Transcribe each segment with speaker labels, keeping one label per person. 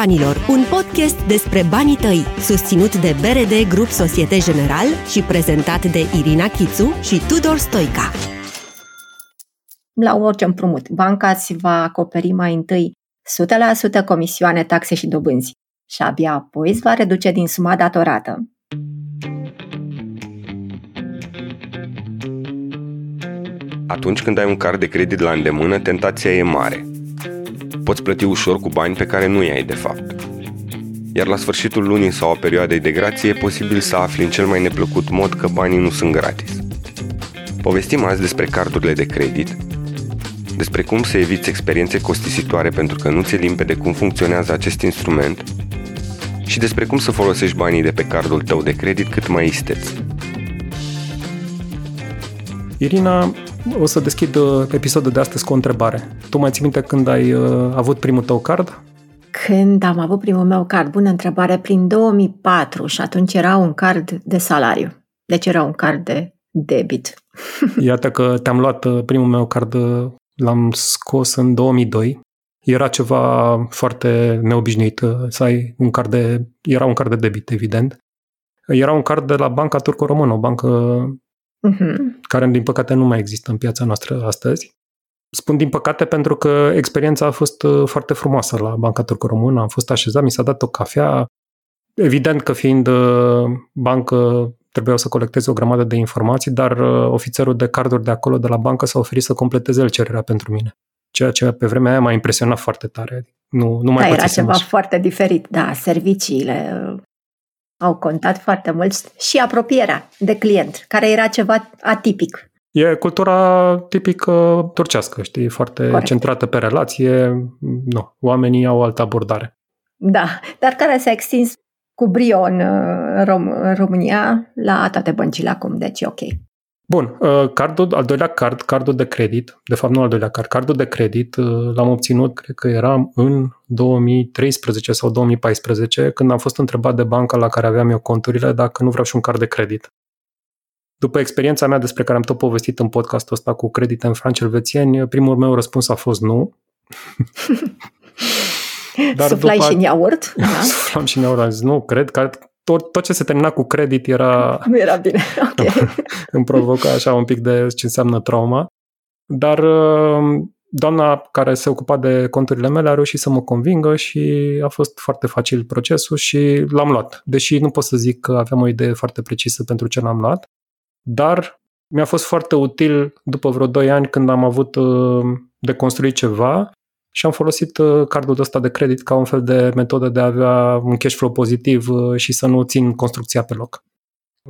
Speaker 1: banilor, un podcast despre banii tăi, susținut de BRD Grup Societe General și prezentat de Irina Chițu și Tudor Stoica.
Speaker 2: La orice împrumut, banca îți va acoperi mai întâi 100% comisioane, taxe și dobânzi și abia apoi îți va reduce din suma datorată.
Speaker 3: Atunci când ai un card de credit la îndemână, tentația e mare – poți plăti ușor cu bani pe care nu i ai de fapt. Iar la sfârșitul lunii sau a perioadei de grație e posibil să afli în cel mai neplăcut mod că banii nu sunt gratis. Povestim azi despre cardurile de credit, despre cum să eviți experiențe costisitoare pentru că nu ți-e limpede cum funcționează acest instrument și despre cum să folosești banii de pe cardul tău de credit cât mai isteț.
Speaker 4: Irina, o să deschid uh, episodul de astăzi cu o întrebare. Tu mai ții minte când ai uh, avut primul tău card?
Speaker 2: Când am avut primul meu card? Bună întrebare. Prin 2004 și atunci era un card de salariu. Deci era un card de debit.
Speaker 4: Iată că te-am luat uh, primul meu card, l-am scos în 2002. Era ceva foarte neobișnuit să ai un card de... Era un card de debit, evident. Era un card de la Banca Turco-Română, o bancă uh-huh. care din păcate nu mai există în piața noastră astăzi. Spun din păcate pentru că experiența a fost uh, foarte frumoasă la Banca Turco Română. Am fost așezat, mi s-a dat o cafea. Evident că fiind uh, bancă trebuiau să colecteze o grămadă de informații, dar uh, ofițerul de carduri de acolo, de la bancă, s-a oferit să completeze el cererea pentru mine. Ceea ce pe vremea aia m-a impresionat foarte tare. Nu, nu mai
Speaker 2: da, era ceva așa. foarte diferit. Da, serviciile au contat foarte mult și apropierea de client, care era ceva atipic.
Speaker 4: E cultura tipică turcească, știi, foarte Corect. centrată pe relație. Nu, oamenii au altă abordare.
Speaker 2: Da, dar care s-a extins cu brio în, Rom- în România la toate băncile acum, deci e ok.
Speaker 4: Bun, uh, cardul, al doilea card, cardul de credit, de fapt nu al doilea card, cardul de credit uh, l-am obținut, cred că era în 2013 sau 2014, când am fost întrebat de banca la care aveam eu conturile dacă nu vreau și un card de credit. După experiența mea despre care am tot povestit în podcastul ăsta cu credite în franci elvețieni, primul meu răspuns a fost nu.
Speaker 2: Dar Suflai după... și în iaurt? Da?
Speaker 4: Suflam și în iaurt, am zis nu, cred că tot, tot ce se termina cu credit era...
Speaker 2: Nu era bine, ok.
Speaker 4: îmi provoca așa un pic de ce înseamnă trauma. Dar uh, doamna care se ocupa de conturile mele a reușit să mă convingă și a fost foarte facil procesul și l-am luat. Deși nu pot să zic că aveam o idee foarte precisă pentru ce l-am luat, dar mi-a fost foarte util după vreo 2 ani când am avut uh, de construit ceva și am folosit uh, cardul ăsta de credit ca un fel de metodă de a avea un cash flow pozitiv uh, și să nu țin construcția pe loc.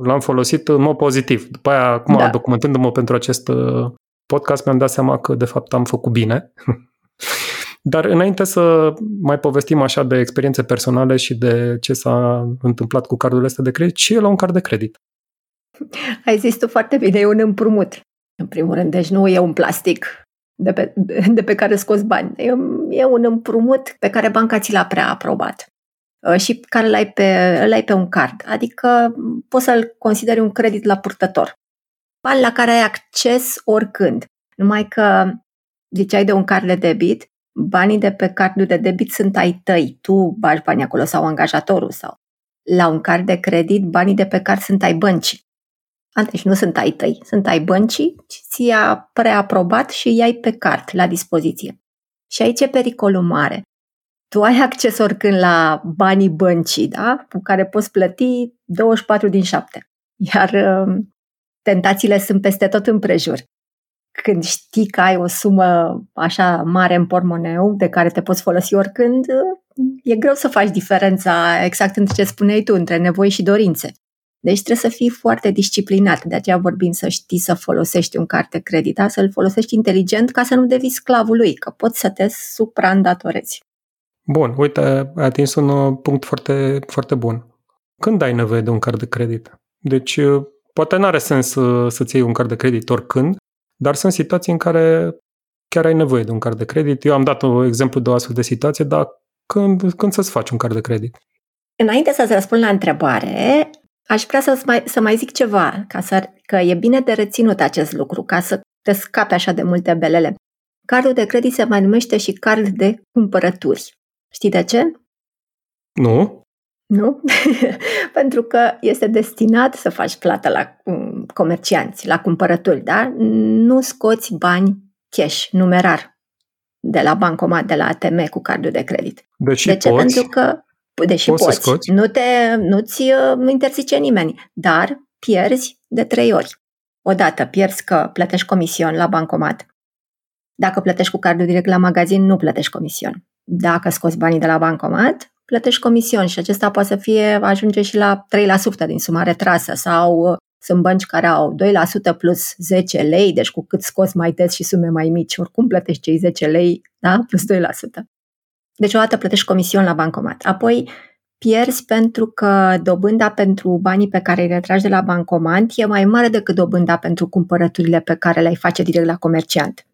Speaker 4: L-am folosit în mod pozitiv. După aia, acum, da. documentându-mă pentru acest podcast, mi-am dat seama că, de fapt, am făcut bine. Dar înainte să mai povestim așa de experiențe personale și de ce s-a întâmplat cu cardul ăsta de credit, și el un card de credit.
Speaker 2: Ai zis tu foarte bine, e un împrumut. În primul rând, deci nu e un plastic de pe, de pe care scoți bani. E, e un împrumut pe care banca ți l-a prea aprobat uh, și care l-ai pe, îl ai pe un card. Adică poți să-l consideri un credit la purtător. Bani la care ai acces oricând. Numai că ziceai de un card de debit, banii de pe cardul de debit sunt ai tăi. Tu bagi bani acolo sau angajatorul sau la un card de credit, banii de pe card sunt ai băncii. Deci nu sunt ai tăi, sunt ai băncii, ți-a preaprobat și i-ai pe card la dispoziție. Și aici e pericolul mare. Tu ai acces oricând la banii băncii, da? cu care poți plăti 24 din 7. Iar uh, tentațiile sunt peste tot împrejur. Când știi că ai o sumă așa mare în pormoneu de care te poți folosi oricând, uh, e greu să faci diferența exact între ce spuneai tu, între nevoi și dorințe. Deci trebuie să fii foarte disciplinat, de aceea vorbim să știi să folosești un carte credit, da? să-l folosești inteligent ca să nu devii sclavul lui, că poți să te supraîndatorezi.
Speaker 4: Bun, uite, ai atins un uh, punct foarte, foarte bun. Când ai nevoie de un card de credit? Deci, uh, poate nu are sens să, uh, să-ți iei un card de credit oricând, dar sunt situații în care chiar ai nevoie de un card de credit. Eu am dat un exemplu de o astfel de situație, dar când, când să-ți faci un card de credit?
Speaker 2: Înainte să-ți răspund la întrebare, Aș vrea să mai, să mai zic ceva, ca să, că e bine de reținut acest lucru, ca să te scape așa de multe belele. Cardul de credit se mai numește și card de cumpărături. Știi de ce?
Speaker 4: Nu?
Speaker 2: Nu? Pentru că este destinat să faci plată la um, comercianți, la cumpărături, da? Nu scoți bani cash, numerar, de la bancomat, de la ATM cu cardul de credit.
Speaker 4: Deci
Speaker 2: de ce?
Speaker 4: poți,
Speaker 2: Pentru că, deși
Speaker 4: poți,
Speaker 2: poți,
Speaker 4: să scoți?
Speaker 2: nu te, nu-ți uh, interzice nimeni, dar pierzi de trei ori. Odată pierzi că plătești comision la bancomat. Dacă plătești cu cardul direct la magazin, nu plătești comision. Dacă scoți banii de la bancomat, plătești comision și acesta poate să fie, ajunge și la 3% din suma retrasă sau uh, sunt bănci care au 2% plus 10 lei, deci cu cât scoți mai des și sume mai mici, oricum plătești cei 10 lei, da? plus 2%. Deci o dată plătești comision la bancomat. Apoi pierzi pentru că dobânda pentru banii pe care îi retragi de la bancomat e mai mare decât dobânda pentru cumpărăturile pe care le-ai face direct la comerciant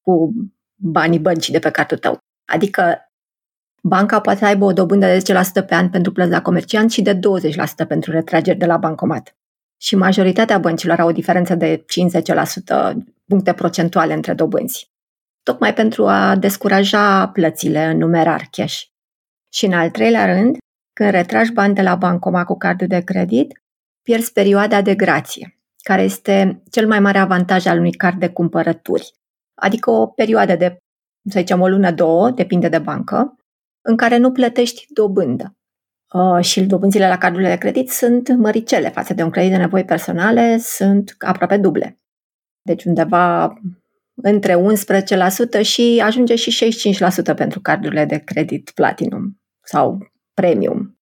Speaker 2: cu banii băncii de pe cardul tău. Adică banca poate să aibă o dobândă de 10% pe an pentru plăți la comerciant și de 20% pentru retrageri de la bancomat. Și majoritatea băncilor au o diferență de 5-10% puncte procentuale între dobânzi. Tocmai pentru a descuraja plățile în numerar cash. Și în al treilea rând, când retragi bani de la bancomat cu cardul de credit, pierzi perioada de grație, care este cel mai mare avantaj al unui card de cumpărături. Adică o perioadă de, să zicem, o lună, două, depinde de bancă, în care nu plătești dobândă. Uh, și dobânzile la cardurile de credit sunt măricele față de un credit de nevoi personale, sunt aproape duble. Deci undeva între 11% și ajunge și 65% pentru cardurile de credit platinum sau premium.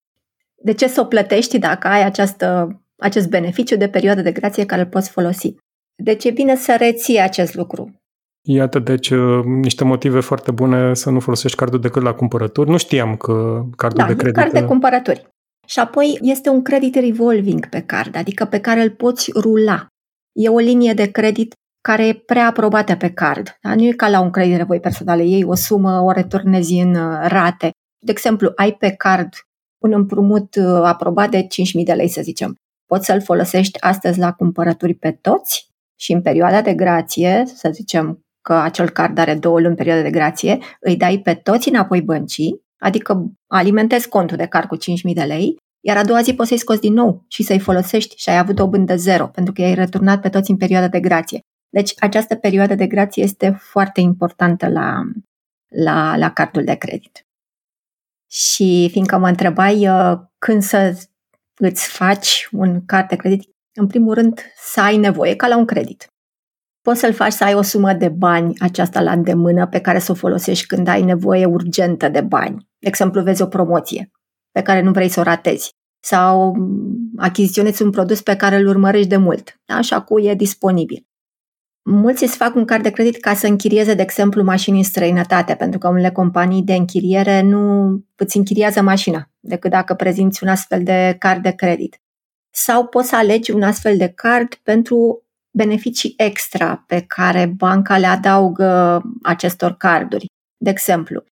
Speaker 2: De ce să o plătești dacă ai această, acest beneficiu de perioadă de grație care îl poți folosi? Deci e bine să reții acest lucru.
Speaker 4: Iată, deci, uh, niște motive foarte bune să nu folosești cardul decât la cumpărături. Nu știam că cardul
Speaker 2: da,
Speaker 4: de credit...
Speaker 2: card de cumpărături. Și apoi este un credit revolving pe card, adică pe care îl poți rula. E o linie de credit care e preaprobată pe card. Da? Nu e ca la un credit de voi personale, iei o sumă, o returnezi în uh, rate. De exemplu, ai pe card un împrumut uh, aprobat de 5.000 de lei, să zicem. Poți să-l folosești astăzi la cumpărături pe toți și în perioada de grație, să zicem că acel card are două luni perioadă de grație, îi dai pe toți înapoi băncii, adică alimentezi contul de card cu 5.000 de lei, iar a doua zi poți să-i scoți din nou și să-i folosești și ai avut o bândă zero, pentru că i-ai returnat pe toți în perioada de grație. Deci această perioadă de grație este foarte importantă la, la, la cardul de credit. Și fiindcă mă întrebai uh, când să îți faci un card de credit, în primul rând să ai nevoie, ca la un credit. Poți să-l faci să ai o sumă de bani aceasta la îndemână pe care să o folosești când ai nevoie urgentă de bani. De exemplu, vezi o promoție pe care nu vrei să o ratezi sau achiziționezi un produs pe care îl urmărești de mult, da? și acum e disponibil. Mulți îți fac un card de credit ca să închirieze, de exemplu, mașini în străinătate, pentru că unele companii de închiriere nu îți închiriază mașina, decât dacă prezinți un astfel de card de credit. Sau poți să alegi un astfel de card pentru beneficii extra pe care banca le adaugă acestor carduri. De exemplu,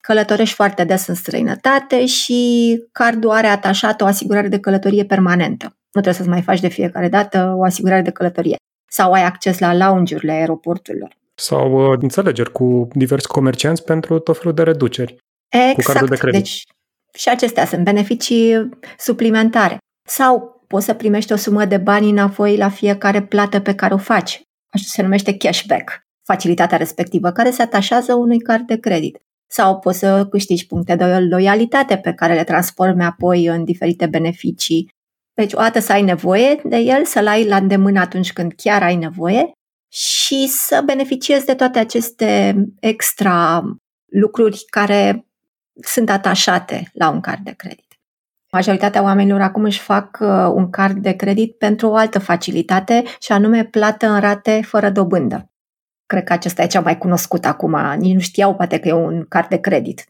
Speaker 2: călătorești foarte des în străinătate și cardul are atașat o asigurare de călătorie permanentă. Nu trebuie să-ți mai faci de fiecare dată o asigurare de călătorie. Sau ai acces la lounge-urile aeroporturilor.
Speaker 4: Sau uh, înțelegeri cu diversi comercianți pentru tot felul de reduceri.
Speaker 2: Exact.
Speaker 4: Cu cardul de credit.
Speaker 2: Deci și acestea sunt beneficii suplimentare. Sau poți să primești o sumă de bani înapoi la fiecare plată pe care o faci. Așa se numește cashback, facilitatea respectivă, care se atașează unui card de credit. Sau poți să câștigi puncte de loialitate pe care le transformi apoi în diferite beneficii. Deci, o dată să ai nevoie de el, să-l ai la îndemână atunci când chiar ai nevoie și să beneficiezi de toate aceste extra lucruri care sunt atașate la un card de credit. Majoritatea oamenilor acum își fac uh, un card de credit pentru o altă facilitate și anume plată în rate fără dobândă. Cred că acesta e cea mai cunoscut acum. Nici nu știau poate că e un card de credit.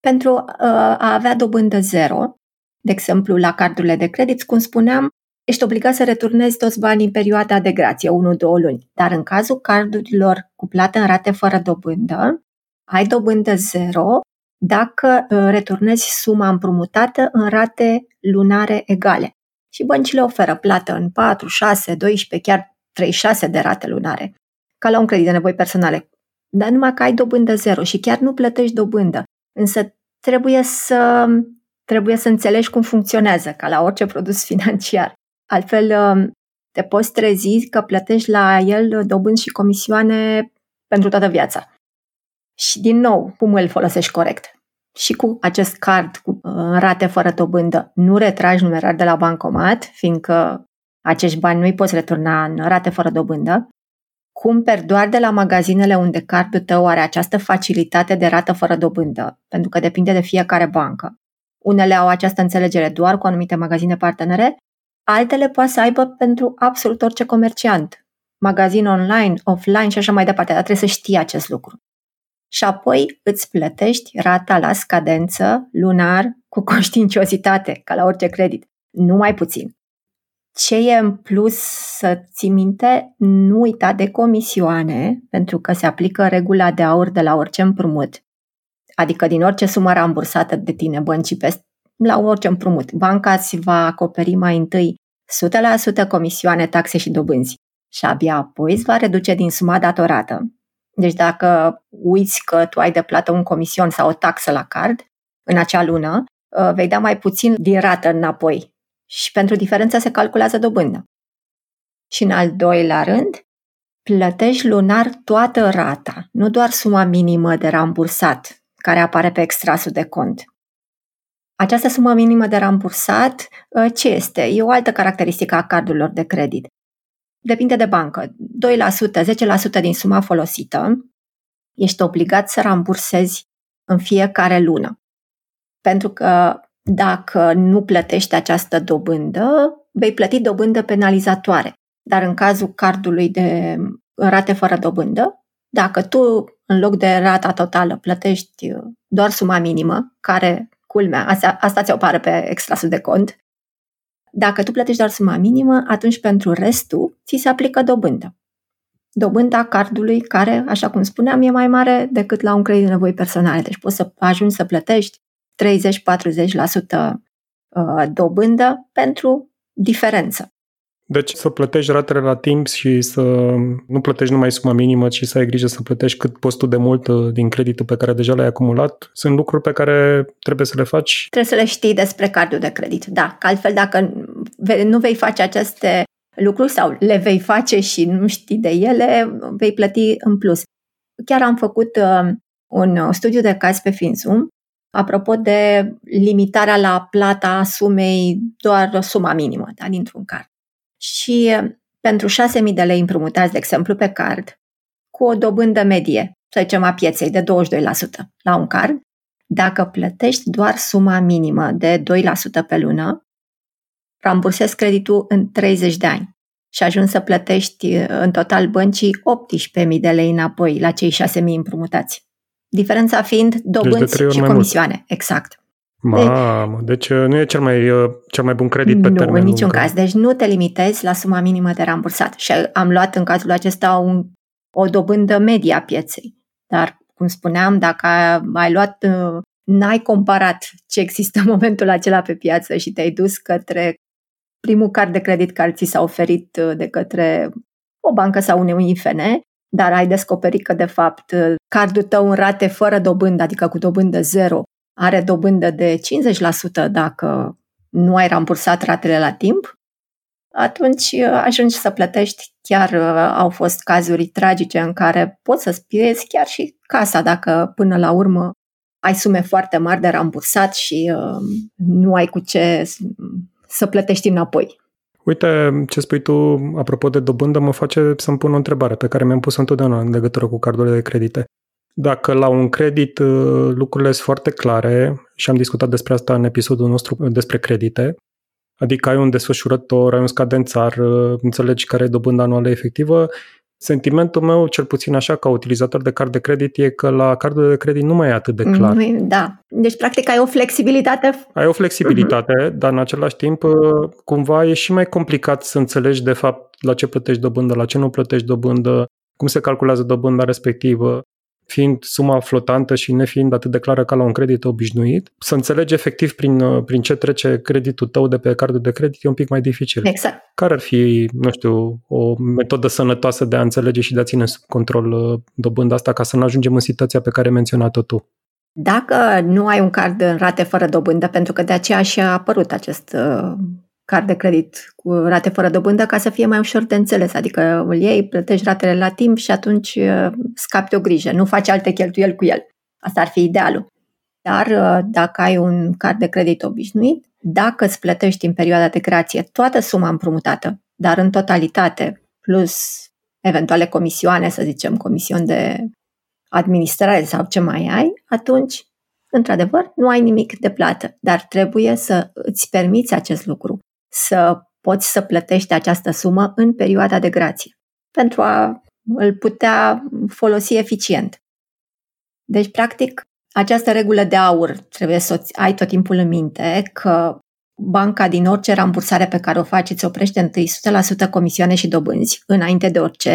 Speaker 2: Pentru uh, a avea dobândă zero, de exemplu la cardurile de credit, cum spuneam, ești obligat să returnezi toți banii în perioada de grație, 1-2 luni. Dar în cazul cardurilor cu plată în rate fără dobândă, ai dobândă zero dacă uh, returnezi suma împrumutată în rate lunare egale. Și băncile oferă plată în 4, 6, 12, chiar 36 de rate lunare, ca la un credit de nevoi personale. Dar numai că ai dobândă zero și chiar nu plătești dobândă. Însă trebuie să trebuie să înțelegi cum funcționează, ca la orice produs financiar. Altfel, um, te poți trezi că plătești la el dobânzi și comisioane pentru toată viața. Și din nou, cum îl folosești corect? Și cu acest card cu uh, rate fără dobândă, nu retragi numerar de la bancomat, fiindcă acești bani nu îi poți returna în rate fără dobândă. Cumperi doar de la magazinele unde cardul tău are această facilitate de rată fără dobândă, pentru că depinde de fiecare bancă. Unele au această înțelegere doar cu anumite magazine partenere, altele poate să aibă pentru absolut orice comerciant. Magazin online, offline și așa mai departe, dar trebuie să știi acest lucru. Și apoi îți plătești rata la scadență lunar cu conștiinciozitate, ca la orice credit, nu mai puțin. Ce e în plus să ții minte, nu uita de comisioane, pentru că se aplică regula de aur de la orice împrumut, adică din orice sumă rambursată de tine băncii pe la orice împrumut. Banca îți va acoperi mai întâi 100% comisioane, taxe și dobânzi și abia apoi îți va reduce din suma datorată. Deci dacă uiți că tu ai de plată un comision sau o taxă la card în acea lună, uh, vei da mai puțin din rată înapoi și pentru diferență se calculează dobândă. Și în al doilea rând, plătești lunar toată rata, nu doar suma minimă de rambursat care apare pe extrasul de cont. Această sumă minimă de rambursat, ă, ce este? E o altă caracteristică a cardurilor de credit. Depinde de bancă. 2%, 10% din suma folosită ești obligat să rambursezi în fiecare lună. Pentru că dacă nu plătești această dobândă, vei plăti dobândă penalizatoare. Dar în cazul cardului de rate fără dobândă, dacă tu în loc de rata totală plătești doar suma minimă, care culmea, asta, asta ți-o pare pe extrasul de cont. Dacă tu plătești doar suma minimă, atunci pentru restul ți se aplică dobândă. Dobânda cardului care, așa cum spuneam, e mai mare decât la un credit de nevoi personale. Deci poți să ajungi să plătești 30-40% uh, dobândă pentru diferență.
Speaker 4: Deci să plătești ratele la timp și să nu plătești numai suma minimă, ci să ai grijă să plătești cât poți tu de mult uh, din creditul pe care deja l-ai acumulat, sunt lucruri pe care trebuie să le faci.
Speaker 2: Trebuie să le știi despre cardul de credit, da. Că altfel dacă nu vei face aceste lucruri sau le vei face și nu știi de ele, vei plăti în plus. Chiar am făcut uh, un studiu de caz pe Finzum apropo de limitarea la plata sumei doar suma minimă da, dintr-un card și pentru 6.000 de lei împrumutați, de exemplu, pe card, cu o dobândă medie, să zicem, a pieței de 22% la un card, dacă plătești doar suma minimă de 2% pe lună, rambursezi creditul în 30 de ani și ajungi să plătești în total băncii 18.000 de lei înapoi la cei 6.000 împrumutați. Diferența fiind dobânzi deci și comisioane. Mult. Exact.
Speaker 4: Mamă, deci uh, nu e cel mai, uh, cel mai bun credit pe
Speaker 2: nu,
Speaker 4: termen
Speaker 2: Nu, în niciun
Speaker 4: lung.
Speaker 2: caz. Deci nu te limitezi la suma minimă de rambursat. Și am luat în cazul acesta un, o dobândă medie a pieței. Dar, cum spuneam, dacă ai luat, uh, n-ai comparat ce există în momentul acela pe piață și te-ai dus către primul card de credit care ți s-a oferit de către o bancă sau un IFN, dar ai descoperit că, de fapt, cardul tău în rate fără dobândă, adică cu dobândă zero, are dobândă de 50% dacă nu ai rambursat ratele la timp, atunci uh, ajungi să plătești. Chiar uh, au fost cazuri tragice în care poți să pierzi chiar și casa dacă până la urmă ai sume foarte mari de rambursat și uh, nu ai cu ce să plătești înapoi.
Speaker 4: Uite, ce spui tu apropo de dobândă mă face să-mi pun o întrebare pe care mi-am pus întotdeauna în legătură cu cardurile de credite. Dacă la un credit uh, lucrurile sunt foarte clare, și am discutat despre asta în episodul nostru despre credite, adică ai un desfășurător, ai un scadențar, uh, înțelegi care e dobânda anuală efectivă, sentimentul meu, cel puțin așa ca utilizator de card de credit, e că la cardul de credit nu mai e atât de clar.
Speaker 2: Da. Deci, practic, ai o flexibilitate.
Speaker 4: Ai o flexibilitate, uh-huh. dar în același timp, uh, cumva e și mai complicat să înțelegi de fapt la ce plătești dobândă, la ce nu plătești dobândă, cum se calculează dobânda respectivă fiind suma flotantă și nefiind atât de clară ca la un credit obișnuit, să înțelegi efectiv prin, uh, prin ce trece creditul tău de pe cardul de credit e un pic mai dificil.
Speaker 2: Exact.
Speaker 4: Care ar fi, nu știu, o metodă sănătoasă de a înțelege și de a ține sub control uh, dobânda asta ca să nu ajungem în situația pe care ai menționat-o tu?
Speaker 2: Dacă nu ai un card în rate fără dobândă, pentru că de aceea și a apărut acest uh, card de credit cu rate fără dobândă ca să fie mai ușor de înțeles, adică îl iei, plătești ratele la timp și atunci uh, scapi o grijă, nu faci alte cheltuieli cu el. Asta ar fi idealul. Dar uh, dacă ai un card de credit obișnuit, dacă îți plătești în perioada de grație toată suma împrumutată, dar în totalitate, plus eventuale comisioane, să zicem, comision de administrare sau ce mai ai, atunci, într-adevăr, nu ai nimic de plată, dar trebuie să îți permiți acest lucru, să poți să plătești această sumă în perioada de grație, pentru a îl putea folosi eficient. Deci, practic, această regulă de aur trebuie să o ai tot timpul în minte că banca din orice rambursare pe care o faci îți oprește întâi 100% comisioane și dobânzi înainte de orice,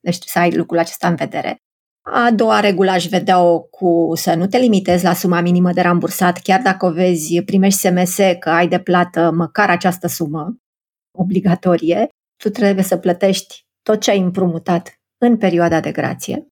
Speaker 2: deci trebuie să ai lucrul acesta în vedere. A doua regulă aș vedea-o cu să nu te limitezi la suma minimă de rambursat, chiar dacă o vezi, primești SMS că ai de plată măcar această sumă obligatorie, tu trebuie să plătești tot ce ai împrumutat în perioada de grație.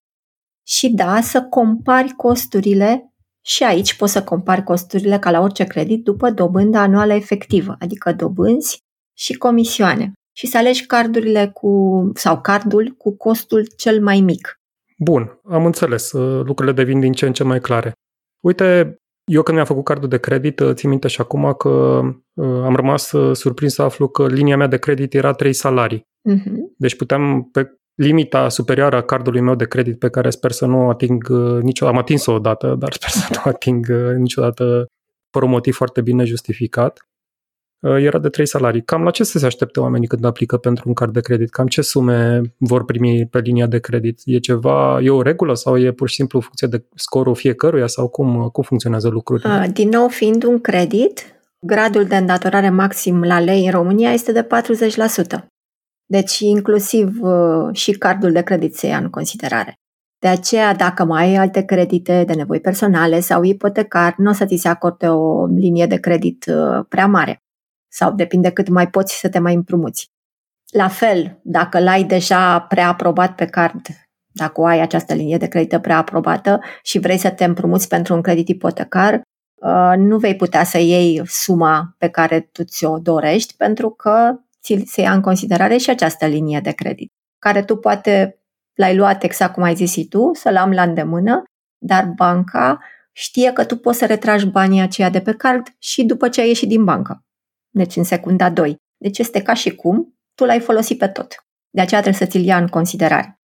Speaker 2: Și da, să compari costurile și aici poți să compari costurile ca la orice credit după dobânda anuală efectivă, adică dobânzi și comisioane. Și să alegi cardurile cu, sau cardul cu costul cel mai mic.
Speaker 4: Bun, am înțeles. Uh, lucrurile devin din ce în ce mai clare. Uite, eu când mi-am făcut cardul de credit, uh, țin minte și acum că uh, am rămas surprins să aflu că linia mea de credit era 3 salarii. Uh-huh. Deci puteam, pe limita superioară a cardului meu de credit pe care sper să nu ating niciodată, am atins-o odată, dar sper să nu ating niciodată por un motiv foarte bine justificat, Uh, era de trei salarii. Cam la ce să se aștepte oamenii când aplică pentru un card de credit? Cam ce sume vor primi pe linia de credit? E ceva, e o regulă sau e pur și simplu în funcție de scorul fiecăruia sau cum, cum funcționează lucrurile?
Speaker 2: Uh, din nou, fiind un credit, gradul de îndatorare maxim la lei în România este de 40%. Deci inclusiv uh, și cardul de credit se ia în considerare. De aceea, dacă mai ai alte credite de nevoi personale sau ipotecar, nu o să ți se acorde o linie de credit prea mare sau depinde cât mai poți să te mai împrumuți. La fel, dacă l-ai deja preaprobat pe card, dacă o ai această linie de credită preaprobată și vrei să te împrumuți pentru un credit ipotecar, uh, nu vei putea să iei suma pe care tu ți-o dorești pentru că ți se ia în considerare și această linie de credit, care tu poate l-ai luat exact cum ai zis și tu, să-l am la îndemână, dar banca știe că tu poți să retragi banii aceia de pe card și după ce ai ieșit din bancă deci în secunda 2. Deci este ca și cum tu l-ai folosit pe tot. De aceea trebuie să ți-l ia în considerare.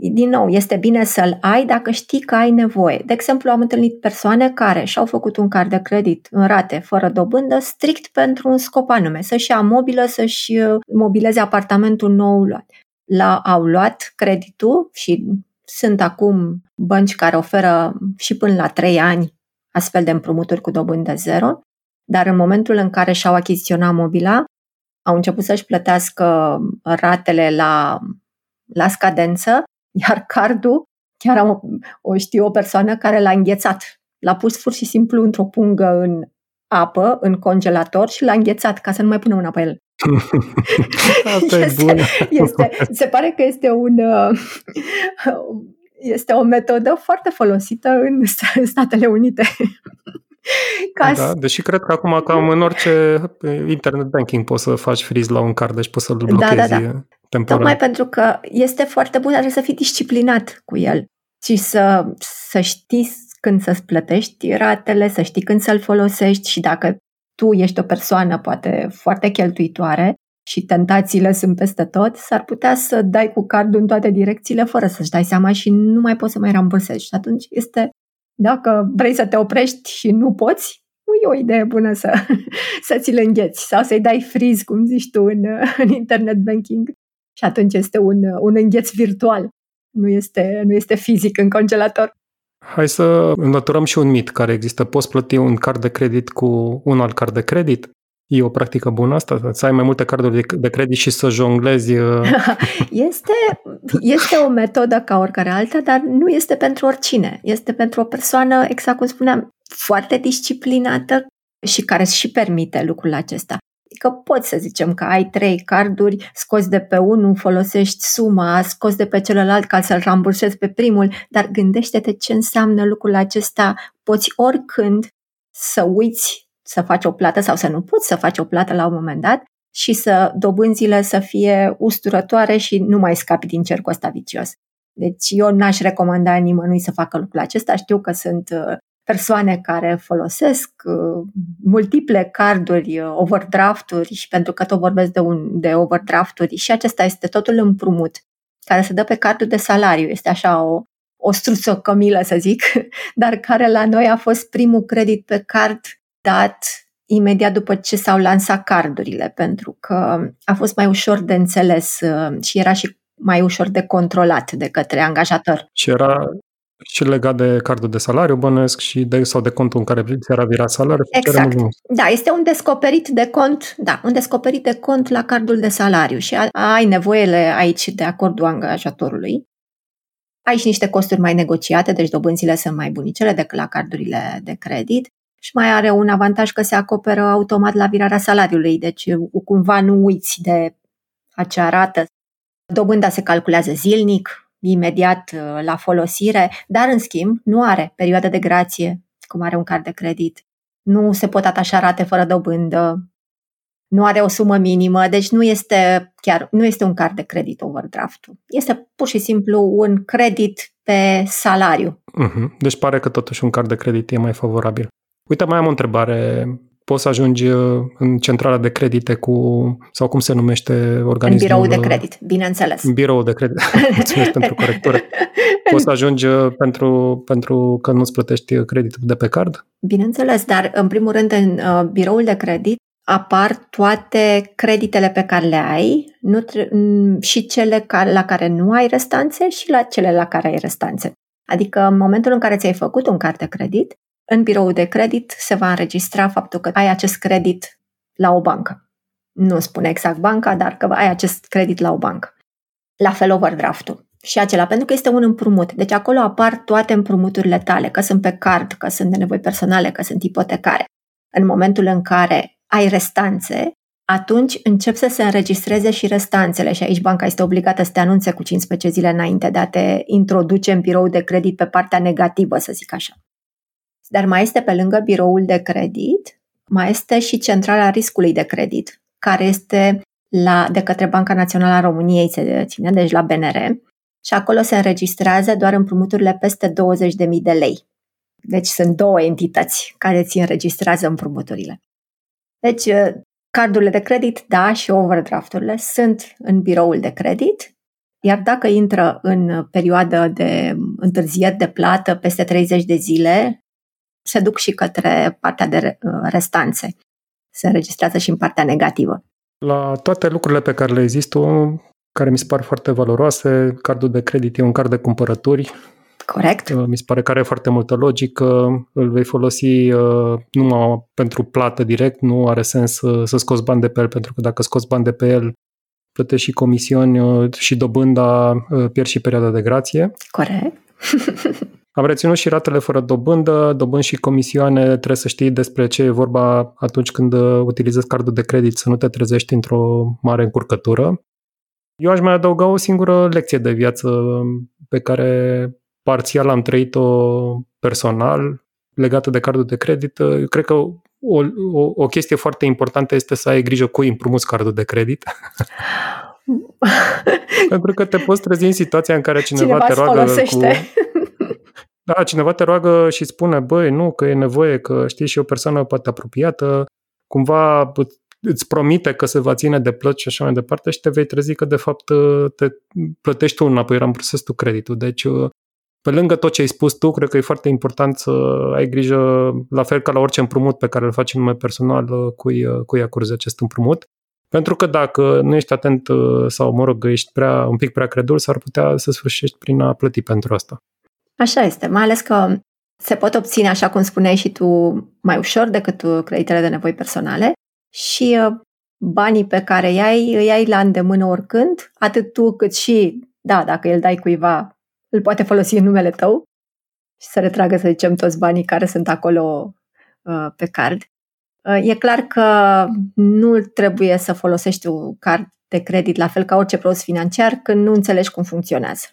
Speaker 2: Din nou, este bine să-l ai dacă știi că ai nevoie. De exemplu, am întâlnit persoane care și-au făcut un card de credit în rate, fără dobândă, strict pentru un scop anume, să-și ia mobilă, să-și uh, mobileze apartamentul nou luat. La, au luat creditul și sunt acum bănci care oferă și până la 3 ani astfel de împrumuturi cu dobândă zero dar în momentul în care și-au achiziționat mobila, au început să-și plătească ratele la, la scadență, iar cardul, chiar am o, o știu o persoană care l-a înghețat. L-a pus pur și simplu într-o pungă în apă, în congelator și l-a înghețat ca să nu mai pună mâna pe el.
Speaker 4: Asta este, e bună.
Speaker 2: Este, se pare că este un uh, este o metodă foarte folosită în Statele Unite.
Speaker 4: Ca da, deși cred că acum cam în orice internet banking poți să faci freeze la un card, deci poți să-l blochezi da, da, da. temporar.
Speaker 2: Tocmai pentru că este foarte bun, dar trebuie să fii disciplinat cu el și să, să știi când să-ți plătești ratele, să știi când să-l folosești și dacă tu ești o persoană poate foarte cheltuitoare și tentațiile sunt peste tot, s-ar putea să dai cu cardul în toate direcțiile fără să-și dai seama și nu mai poți să mai rambursezi. Și atunci este dacă vrei să te oprești și nu poți, nu e o idee bună să, să ți-l îngheți sau să-i dai freeze, cum zici tu, în, în internet banking. Și atunci este un, un îngheț virtual, nu este, nu este fizic în congelator.
Speaker 4: Hai să înlăturăm și un mit care există. Poți plăti un card de credit cu un alt card de credit? E o practică bună asta? Să ai mai multe carduri de credit și să jonglezi? Uh?
Speaker 2: Este, este o metodă ca oricare alta, dar nu este pentru oricine. Este pentru o persoană, exact cum spuneam, foarte disciplinată și care și permite lucrul acesta. Adică poți să zicem că ai trei carduri, scoți de pe unul, folosești suma, scoți de pe celălalt ca să-l rambursezi pe primul, dar gândește-te ce înseamnă lucrul acesta. Poți oricând să uiți să faci o plată sau să nu poți să faci o plată la un moment dat și să dobânzile să fie usturătoare și nu mai scapi din cercul ăsta vicios. Deci eu n-aș recomanda nimănui să facă lucrul acesta. Știu că sunt uh, persoane care folosesc uh, multiple carduri, uh, overdrafturi și pentru că tot vorbesc de, un, de overdrafturi și acesta este totul împrumut care se dă pe cardul de salariu. Este așa o, o struță cămilă, să zic, dar care la noi a fost primul credit pe card dat imediat după ce s-au lansat cardurile, pentru că a fost mai ușor de înțeles uh, și era și mai ușor de controlat de către angajator.
Speaker 4: Și era și legat de cardul de salariu, bănuiesc, și de, sau de contul în care ți era virat salariu.
Speaker 2: Exact. Da, este un descoperit de cont, da, un descoperit de cont la cardul de salariu și ai nevoile aici de acordul angajatorului. Ai și niște costuri mai negociate, deci dobânzile sunt mai bunicele decât la cardurile de credit și mai are un avantaj că se acoperă automat la virarea salariului, deci cumva nu uiți de acea rată. Dobânda se calculează zilnic, imediat uh, la folosire, dar în schimb nu are perioadă de grație, cum are un card de credit. Nu se pot atașa rate fără dobândă, nu are o sumă minimă, deci nu este chiar nu este un card de credit overdraft. Este pur și simplu un credit pe salariu.
Speaker 4: Uh-huh. Deci pare că totuși un card de credit e mai favorabil. Uite, mai am o întrebare. Poți să ajungi uh, în centrala de credite cu, sau cum se numește organismul?
Speaker 2: În birou de credit, bineînțeles.
Speaker 4: În birou de credit. Mulțumesc pentru corectură. Poți să ajungi uh, pentru, pentru că nu-ți plătești creditul de pe card?
Speaker 2: Bineînțeles, dar în primul rând în uh, biroul de credit apar toate creditele pe care le ai nu tre- și cele la care nu ai restanțe și la cele la care ai restanțe. Adică în momentul în care ți-ai făcut un card de credit, în biroul de credit se va înregistra faptul că ai acest credit la o bancă. Nu spune exact banca, dar că ai acest credit la o bancă. La fel overdraftul. Și acela, pentru că este un împrumut. Deci acolo apar toate împrumuturile tale, că sunt pe card, că sunt de nevoi personale, că sunt ipotecare. În momentul în care ai restanțe, atunci încep să se înregistreze și restanțele și aici banca este obligată să te anunțe cu 15 zile înainte de a te introduce în birou de credit pe partea negativă, să zic așa. Dar mai este pe lângă biroul de credit, mai este și centrala riscului de credit, care este la, de către Banca Națională a României, se ține, deci la BNR, și acolo se înregistrează doar împrumuturile peste 20.000 de lei. Deci sunt două entități care ți înregistrează împrumuturile. Deci, uh, cardurile de credit, da, și overdrafturile sunt în biroul de credit, iar dacă intră în perioadă de întârzieri de plată peste 30 de zile, se duc și către partea de uh, restanțe. Se înregistrează și în partea negativă.
Speaker 4: La toate lucrurile pe care le există, care mi se par foarte valoroase, cardul de credit e un card de cumpărături.
Speaker 2: Corect.
Speaker 4: Uh, mi se pare că are foarte multă logică. Îl vei folosi uh, numai pentru plată direct, nu are sens să, să scoți bani de pe el, pentru că dacă scoți bani de pe el, plătești și comisiuni și dobânda, pierzi și perioada de grație.
Speaker 2: Corect.
Speaker 4: Am reținut și ratele fără dobândă, dobând și comisioane, trebuie să știi despre ce e vorba atunci când uh, utilizezi cardul de credit, să nu te trezești într-o mare încurcătură. Eu aș mai adăuga o singură lecție de viață pe care parțial am trăit-o personal legată de cardul de credit. Eu cred că o, o, o chestie foarte importantă este să ai grijă cu împrumuți cardul de credit. Pentru că te poți trezi în situația în care cineva, cineva te roagă folosește. cu da, cineva te roagă și spune, băi, nu, că e nevoie, că știi și o persoană poate apropiată, cumva îți promite că se va ține de plăți și așa mai departe și te vei trezi că de fapt te plătești tu înapoi, rambursezi tu creditul. Deci, pe lângă tot ce ai spus tu, cred că e foarte important să ai grijă, la fel ca la orice împrumut pe care îl faci în nume personal, cui, cui acorzi acest împrumut. Pentru că dacă nu ești atent sau, mă rog, ești prea, un pic prea credul, s-ar putea să sfârșești prin a plăti pentru asta.
Speaker 2: Așa este, mai ales că se pot obține, așa cum spuneai și tu, mai ușor decât creditele de nevoi personale și uh, banii pe care îi ai, îi ai la îndemână oricând, atât tu cât și, da, dacă îl dai cuiva, îl poate folosi în numele tău și să retragă, să zicem, toți banii care sunt acolo uh, pe card. E clar că nu trebuie să folosești un card de credit la fel ca orice produs financiar când nu înțelegi cum funcționează.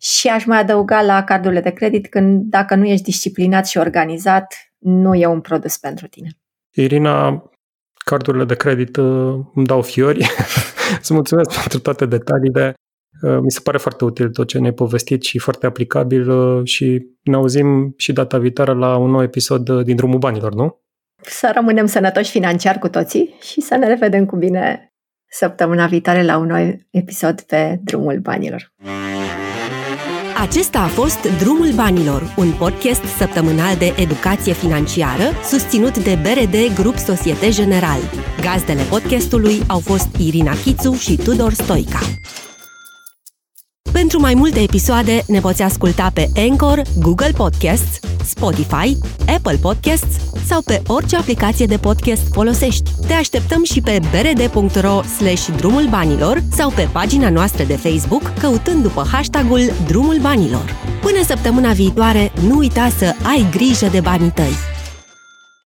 Speaker 2: Și aș mai adăuga la cardurile de credit când dacă nu ești disciplinat și organizat, nu e un produs pentru tine.
Speaker 4: Irina, cardurile de credit uh, îmi dau fiori. Îți mulțumesc pentru toate detaliile. Uh, mi se pare foarte util tot ce ne-ai povestit și foarte aplicabil uh, și ne auzim și data viitoare la un nou episod din Drumul Banilor, nu?
Speaker 2: Să rămânem sănătoși financiar cu toții și să ne revedem cu bine săptămâna viitoare la un nou episod pe Drumul Banilor.
Speaker 1: Acesta a fost Drumul Banilor, un podcast săptămânal de educație financiară susținut de BRD Grup Societe General. Gazdele podcastului au fost Irina Chițu și Tudor Stoica. Pentru mai multe episoade ne poți asculta pe Anchor, Google Podcasts, Spotify, Apple Podcasts sau pe orice aplicație de podcast folosești. Te așteptăm și pe brd.ro slash drumul banilor sau pe pagina noastră de Facebook căutând după hashtagul Drumul Banilor. Până săptămâna viitoare, nu uita să ai grijă de banii tăi!